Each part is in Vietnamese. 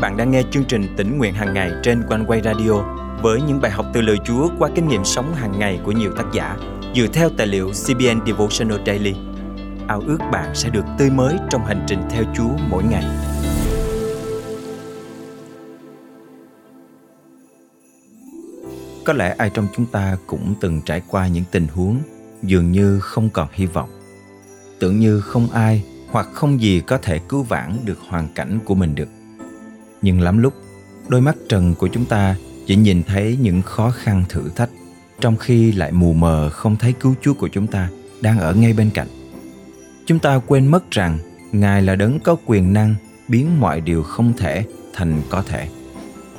bạn đang nghe chương trình tỉnh nguyện hàng ngày trên quanh quay radio với những bài học từ lời Chúa qua kinh nghiệm sống hàng ngày của nhiều tác giả dựa theo tài liệu CBN Devotional Daily. Ao ước bạn sẽ được tươi mới trong hành trình theo Chúa mỗi ngày. Có lẽ ai trong chúng ta cũng từng trải qua những tình huống dường như không còn hy vọng. Tưởng như không ai hoặc không gì có thể cứu vãn được hoàn cảnh của mình được. Nhưng lắm lúc, đôi mắt trần của chúng ta chỉ nhìn thấy những khó khăn thử thách trong khi lại mù mờ không thấy cứu chúa của chúng ta đang ở ngay bên cạnh. Chúng ta quên mất rằng ngài là đấng có quyền năng biến mọi điều không thể thành có thể.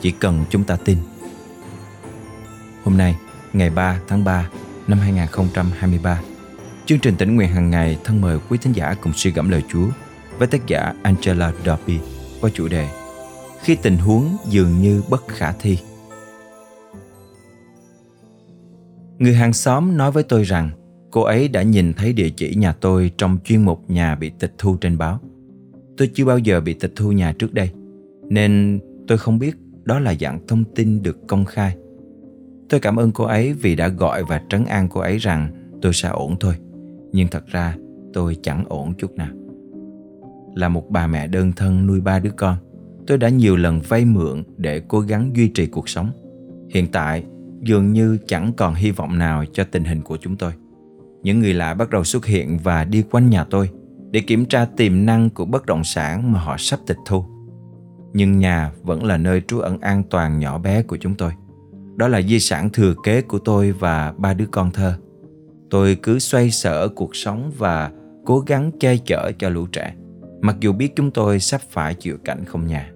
Chỉ cần chúng ta tin. Hôm nay ngày 3 tháng 3 năm 2023 chương trình tỉnh nguyện hàng ngày thân mời quý thính giả cùng suy gẫm lời Chúa với tác giả Angela Darby qua chủ đề khi tình huống dường như bất khả thi Người hàng xóm nói với tôi rằng cô ấy đã nhìn thấy địa chỉ nhà tôi trong chuyên mục nhà bị tịch thu trên báo. Tôi chưa bao giờ bị tịch thu nhà trước đây, nên tôi không biết đó là dạng thông tin được công khai. Tôi cảm ơn cô ấy vì đã gọi và trấn an cô ấy rằng tôi sẽ ổn thôi. Nhưng thật ra tôi chẳng ổn chút nào. Là một bà mẹ đơn thân nuôi ba đứa con, tôi đã nhiều lần vay mượn để cố gắng duy trì cuộc sống. Hiện tại dường như chẳng còn hy vọng nào cho tình hình của chúng tôi. Những người lạ bắt đầu xuất hiện và đi quanh nhà tôi để kiểm tra tiềm năng của bất động sản mà họ sắp tịch thu. Nhưng nhà vẫn là nơi trú ẩn an toàn nhỏ bé của chúng tôi. Đó là di sản thừa kế của tôi và ba đứa con thơ. Tôi cứ xoay sở cuộc sống và cố gắng che chở cho lũ trẻ, mặc dù biết chúng tôi sắp phải chịu cảnh không nhà.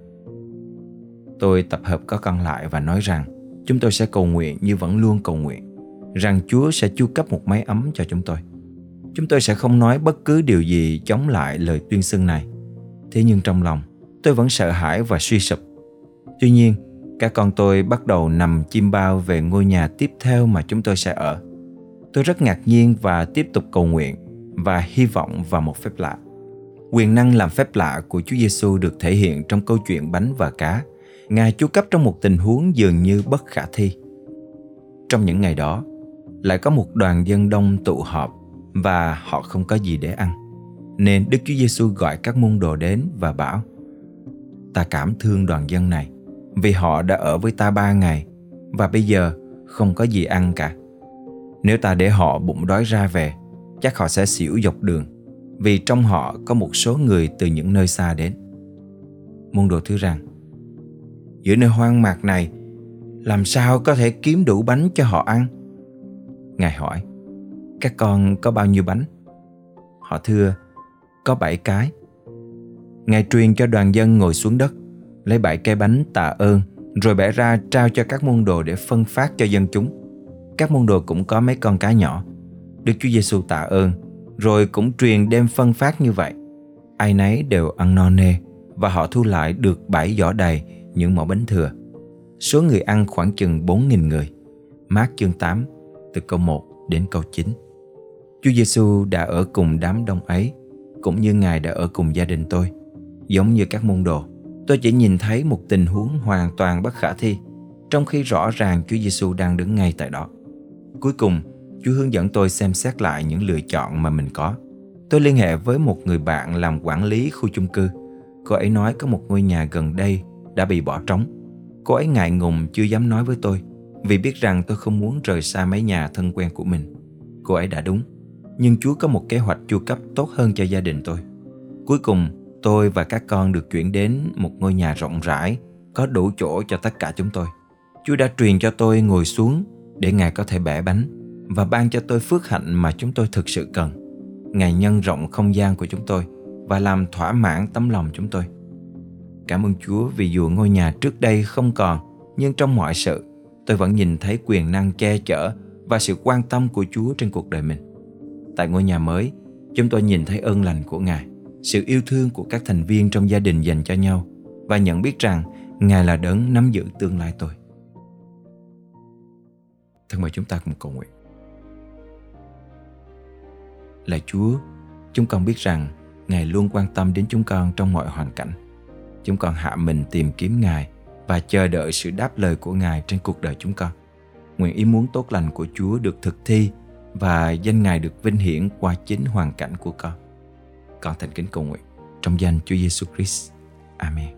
Tôi tập hợp có con lại và nói rằng chúng tôi sẽ cầu nguyện như vẫn luôn cầu nguyện rằng Chúa sẽ chu cấp một mái ấm cho chúng tôi. Chúng tôi sẽ không nói bất cứ điều gì chống lại lời tuyên xưng này. Thế nhưng trong lòng, tôi vẫn sợ hãi và suy sụp. Tuy nhiên, các con tôi bắt đầu nằm chim bao về ngôi nhà tiếp theo mà chúng tôi sẽ ở. Tôi rất ngạc nhiên và tiếp tục cầu nguyện và hy vọng vào một phép lạ. Quyền năng làm phép lạ của Chúa Giêsu được thể hiện trong câu chuyện bánh và cá Ngài chu cấp trong một tình huống dường như bất khả thi. Trong những ngày đó, lại có một đoàn dân đông tụ họp và họ không có gì để ăn. Nên Đức Chúa Giêsu gọi các môn đồ đến và bảo Ta cảm thương đoàn dân này vì họ đã ở với ta ba ngày và bây giờ không có gì ăn cả. Nếu ta để họ bụng đói ra về, chắc họ sẽ xỉu dọc đường vì trong họ có một số người từ những nơi xa đến. Môn đồ thứ rằng giữa nơi hoang mạc này, làm sao có thể kiếm đủ bánh cho họ ăn? Ngài hỏi, các con có bao nhiêu bánh? Họ thưa, có bảy cái. Ngài truyền cho đoàn dân ngồi xuống đất, lấy bảy cái bánh tạ ơn, rồi bẻ ra trao cho các môn đồ để phân phát cho dân chúng. Các môn đồ cũng có mấy con cá nhỏ. Đức chúa giêsu tạ ơn, rồi cũng truyền đem phân phát như vậy. Ai nấy đều ăn no nê, và họ thu lại được bảy giỏ đầy những mẫu bánh thừa. Số người ăn khoảng chừng 4.000 người. Mát chương 8, từ câu 1 đến câu 9. Chúa Giêsu đã ở cùng đám đông ấy, cũng như Ngài đã ở cùng gia đình tôi. Giống như các môn đồ, tôi chỉ nhìn thấy một tình huống hoàn toàn bất khả thi, trong khi rõ ràng Chúa Giêsu đang đứng ngay tại đó. Cuối cùng, Chúa hướng dẫn tôi xem xét lại những lựa chọn mà mình có. Tôi liên hệ với một người bạn làm quản lý khu chung cư. Cô ấy nói có một ngôi nhà gần đây đã bị bỏ trống. Cô ấy ngại ngùng chưa dám nói với tôi vì biết rằng tôi không muốn rời xa mấy nhà thân quen của mình. Cô ấy đã đúng, nhưng Chúa có một kế hoạch chu cấp tốt hơn cho gia đình tôi. Cuối cùng, tôi và các con được chuyển đến một ngôi nhà rộng rãi, có đủ chỗ cho tất cả chúng tôi. Chúa đã truyền cho tôi ngồi xuống để Ngài có thể bẻ bánh và ban cho tôi phước hạnh mà chúng tôi thực sự cần. Ngài nhân rộng không gian của chúng tôi và làm thỏa mãn tấm lòng chúng tôi. Cảm ơn Chúa vì dù ngôi nhà trước đây không còn, nhưng trong mọi sự, tôi vẫn nhìn thấy quyền năng che chở và sự quan tâm của Chúa trên cuộc đời mình. Tại ngôi nhà mới, chúng tôi nhìn thấy ơn lành của Ngài, sự yêu thương của các thành viên trong gia đình dành cho nhau và nhận biết rằng Ngài là đấng nắm giữ tương lai tôi. Thân mời chúng ta cùng cầu nguyện. Là Chúa, chúng con biết rằng Ngài luôn quan tâm đến chúng con trong mọi hoàn cảnh chúng con hạ mình tìm kiếm Ngài và chờ đợi sự đáp lời của Ngài trên cuộc đời chúng con. Nguyện ý muốn tốt lành của Chúa được thực thi và danh Ngài được vinh hiển qua chính hoàn cảnh của con. Con thành kính cầu nguyện trong danh Chúa Giêsu Christ. Amen.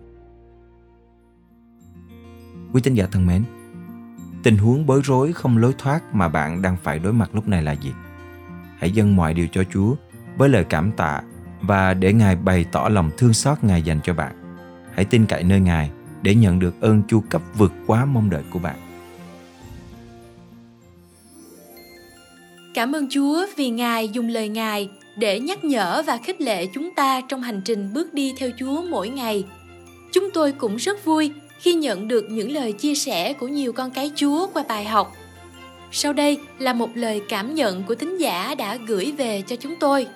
Quý tín giả thân mến, tình huống bối rối không lối thoát mà bạn đang phải đối mặt lúc này là gì? Hãy dâng mọi điều cho Chúa với lời cảm tạ và để Ngài bày tỏ lòng thương xót Ngài dành cho bạn. Hãy tin cậy nơi Ngài để nhận được ơn chu cấp vượt quá mong đợi của bạn. Cảm ơn Chúa vì Ngài dùng lời Ngài để nhắc nhở và khích lệ chúng ta trong hành trình bước đi theo Chúa mỗi ngày. Chúng tôi cũng rất vui khi nhận được những lời chia sẻ của nhiều con cái Chúa qua bài học. Sau đây là một lời cảm nhận của tín giả đã gửi về cho chúng tôi.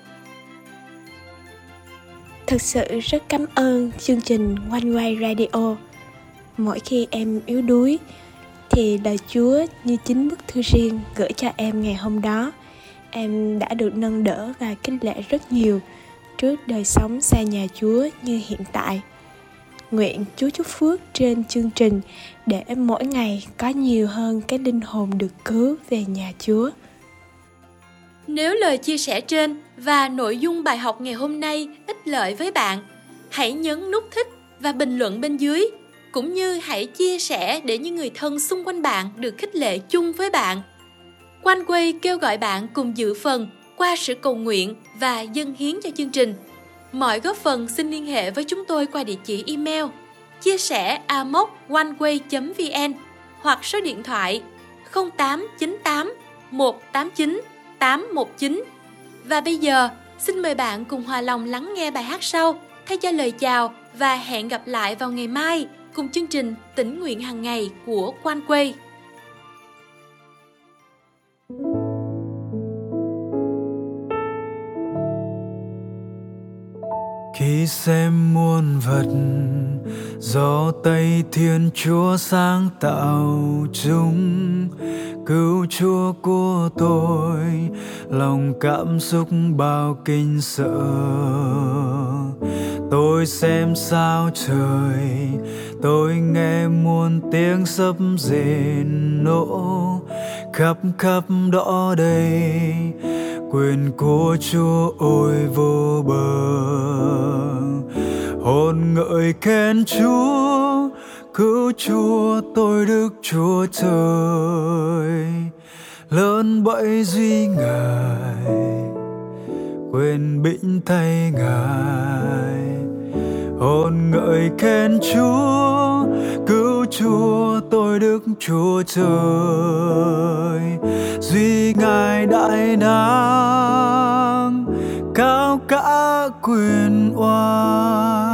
Thật sự rất cảm ơn chương trình One Way Radio. Mỗi khi em yếu đuối, thì lời Chúa như chính bức thư riêng gửi cho em ngày hôm đó. Em đã được nâng đỡ và kinh lệ rất nhiều trước đời sống xa nhà Chúa như hiện tại. Nguyện Chúa chúc phước trên chương trình để mỗi ngày có nhiều hơn cái linh hồn được cứu về nhà Chúa. Nếu lời chia sẻ trên và nội dung bài học ngày hôm nay ích lợi với bạn, hãy nhấn nút thích và bình luận bên dưới cũng như hãy chia sẻ để những người thân xung quanh bạn được khích lệ chung với bạn. Quanh quay kêu gọi bạn cùng dự phần qua sự cầu nguyện và dân hiến cho chương trình. Mọi góp phần xin liên hệ với chúng tôi qua địa chỉ email chia sẻ amoconeway.vn hoặc số điện thoại 0898 189 819. Và bây giờ, xin mời bạn cùng hòa lòng lắng nghe bài hát sau. Thay cho lời chào và hẹn gặp lại vào ngày mai cùng chương trình tỉnh nguyện hàng ngày của Quan Quê khi xem muôn vật do tay thiên chúa sáng tạo chúng. Cứu chúa của tôi, lòng cảm xúc bao kinh sợ. Tôi xem sao trời, tôi nghe muôn tiếng sấm rền nổ. Khắp khắp đó đây, quyền của chúa ôi vô bờ hồn ngợi khen chúa, cứu chúa tôi đức chúa trời. Lớn bẫy duy ngài, quên bĩnh thay ngài. Hồn ngợi khen chúa, cứu chúa tôi đức chúa trời. Duy ngài đại năng, cao cả quyền oai.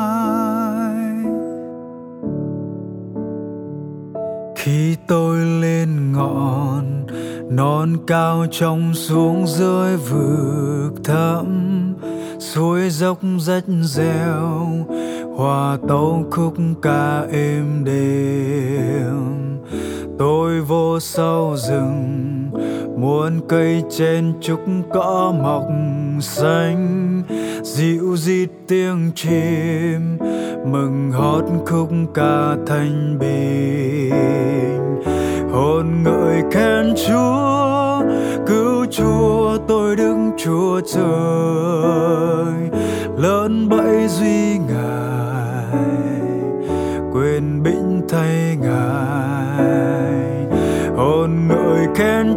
Khi tôi lên ngọn, non cao trong xuống dưới vực thẳm. Suối dốc rách reo hòa tấu khúc ca êm đềm tôi vô sâu rừng, muôn cây trên trúc cỏ mọc xanh. Dịu dịt tiếng chim, mừng hót khúc ca thanh bình. Hồn ngợi khen chúa, cứu chúa, tôi đứng chúa trời. Lớn bẫy duy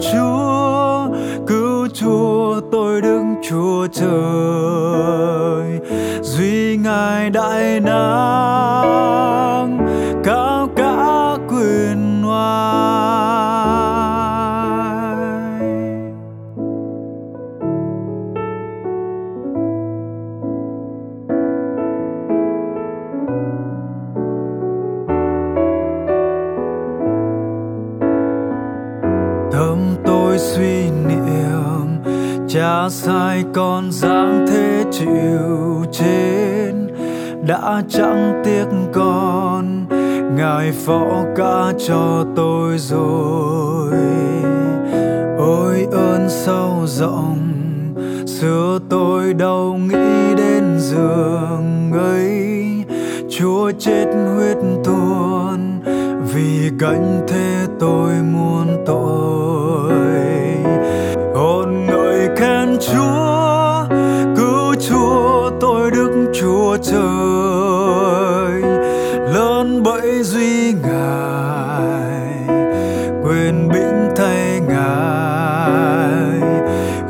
chúa cứu chúa tôi đứng chúa trời. Duy ngài đại năng cha còn con dáng thế chịu trên? Đã chẳng tiếc con, ngài phó cả cho tôi rồi. Ôi ơn sâu rộng, xưa tôi đâu nghĩ đến giường ấy. Chúa chết huyết tuôn, vì cánh thế tôi muốn tội. Chúa, cứu chúa, tôi đức chúa trời. Lớn bẫy duy ngài, quyền bĩnh thay ngài.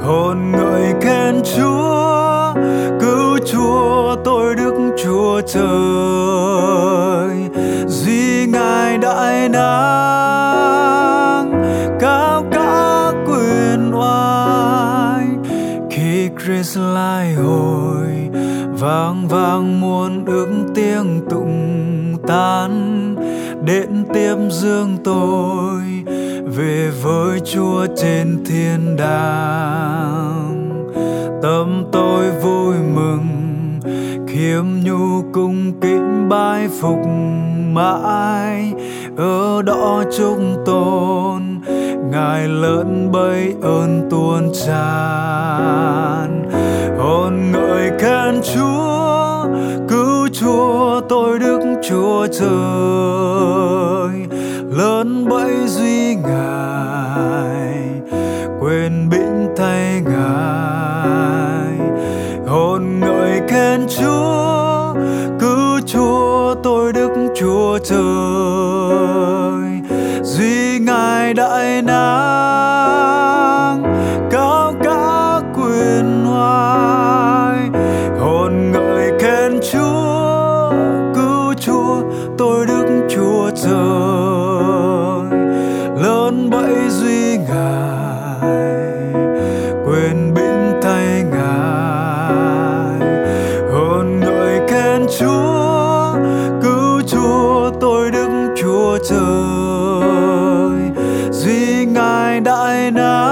Hồn ngợi khen chúa, cứu chúa, tôi đức chúa trời. Duy ngài đại năng. Vang vang muôn ước tiếng tụng tan đến tiếp dương tôi, về với Chúa trên thiên đàng. Tâm tôi vui mừng, khiêm nhu cung kính bái phục mãi. Ở đó chúng tôn, ngài lớn bấy ơn tuôn tràn hồn ngợi khen chúa, cứu chúa, tôi đức chúa trời. Lớn bẫy duy ngài quên bĩnh thay ngài. Hồn ngợi khen chúa, cứu chúa, tôi đức chúa trời. Duy ngài đại năng. Ngài